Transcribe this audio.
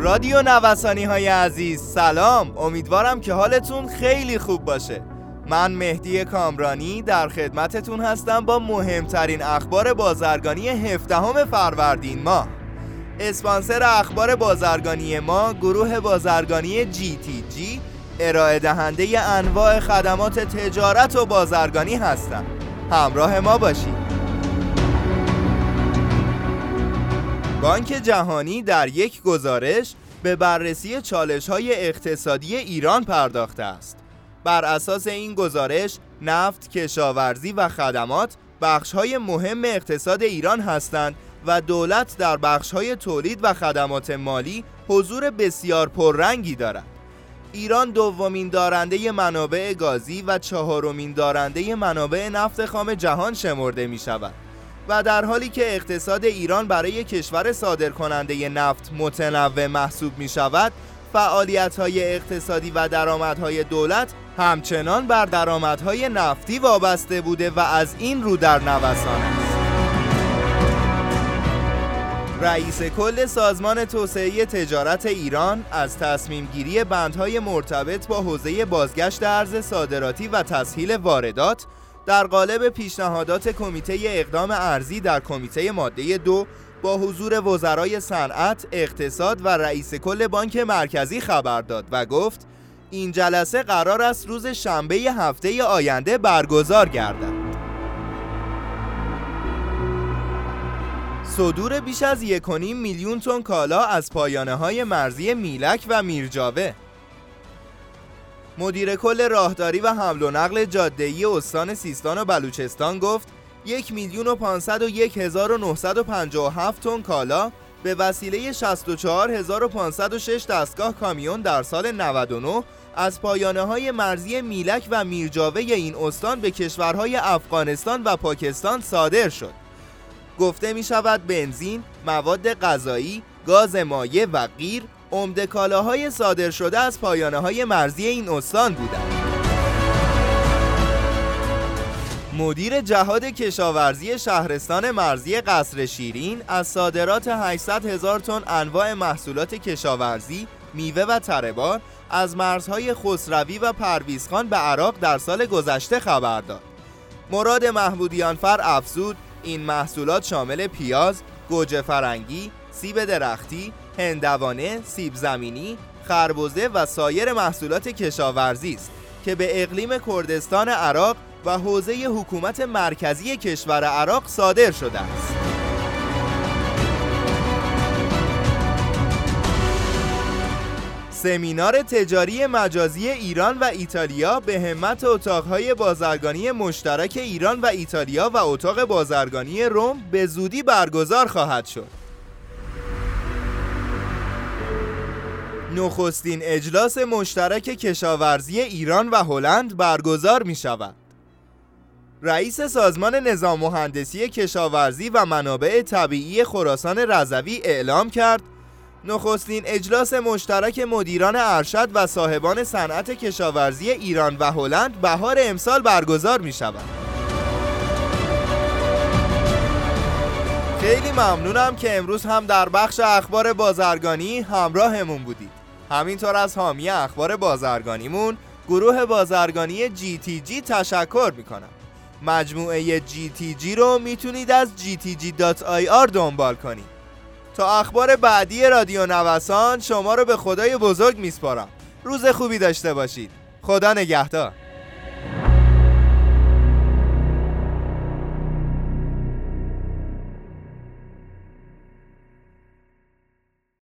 رادیو نوسانی های عزیز سلام. امیدوارم که حالتون خیلی خوب باشه. من مهدی کامرانی در خدمتتون هستم با مهمترین اخبار بازرگانی 17 فروردین ماه. اسپانسر اخبار بازرگانی ما گروه بازرگانی جی تی جی ارائه دهنده انواع خدمات تجارت و بازرگانی هستند همراه ما باشید. بانک جهانی در یک گزارش به بررسی چالش های اقتصادی ایران پرداخته است. بر اساس این گزارش نفت، کشاورزی و خدمات بخش های مهم اقتصاد ایران هستند و دولت در بخش های تولید و خدمات مالی حضور بسیار پررنگی دارد. ایران دومین دارنده منابع گازی و چهارمین دارنده منابع نفت خام جهان شمرده می شود. و در حالی که اقتصاد ایران برای کشور صادرکننده نفت متنوع محسوب می شود فعالیت های اقتصادی و درآمدهای دولت همچنان بر درآمدهای نفتی وابسته بوده و از این رو در نوسان است. رئیس کل سازمان توسعه تجارت ایران از تصمیم گیری بندهای مرتبط با حوزه بازگشت ارز صادراتی و تسهیل واردات در قالب پیشنهادات کمیته اقدام ارزی در کمیته ماده دو با حضور وزرای صنعت، اقتصاد و رئیس کل بانک مرکزی خبر داد و گفت این جلسه قرار است روز شنبه هفته آینده برگزار گردد. صدور بیش از 1.5 میلیون تن کالا از پایانه های مرزی میلک و میرجاوه مدیر کل راهداری و حمل و نقل جاده‌ای استان سیستان و بلوچستان گفت یک میلیون و پانصد و یک هزار و نهصد و پنجاه و هفت تن کالا به وسیله 64506 دستگاه کامیون در سال 99 از پایانه های مرزی میلک و میرجاوه این استان به کشورهای افغانستان و پاکستان صادر شد. گفته می شود بنزین، مواد غذایی، گاز مایع و غیر عمده کالاهای صادر شده از پایانه های مرزی این استان بودند. مدیر جهاد کشاورزی شهرستان مرزی قصر شیرین از صادرات 800 هزار تن انواع محصولات کشاورزی، میوه و تربار از مرزهای خسروی و پرویزخان به عراق در سال گذشته خبر داد. مراد محمودیانفر افزود این محصولات شامل پیاز، گوجه فرنگی، سیب درختی، هندوانه، سیب زمینی، خربزه و سایر محصولات کشاورزی است که به اقلیم کردستان عراق و حوزه حکومت مرکزی کشور عراق صادر شده است. سمینار تجاری مجازی ایران و ایتالیا به همت اتاقهای بازرگانی مشترک ایران و ایتالیا و اتاق بازرگانی روم به زودی برگزار خواهد شد. نخستین اجلاس مشترک کشاورزی ایران و هلند برگزار می شود. رئیس سازمان نظام مهندسی کشاورزی و منابع طبیعی خراسان رضوی اعلام کرد نخستین اجلاس مشترک مدیران ارشد و صاحبان صنعت کشاورزی ایران و هلند بهار امسال برگزار می شود. خیلی ممنونم که امروز هم در بخش اخبار بازرگانی همراهمون بودید. همینطور از حامی اخبار بازرگانیمون گروه بازرگانی جی تشکر می‌کنم. مجموعه جی رو می‌تونید از gtg.ir دنبال کنید. تا اخبار بعدی رادیو نوسان شما رو به خدای بزرگ میسپارم. روز خوبی داشته باشید. خدا نگهدار.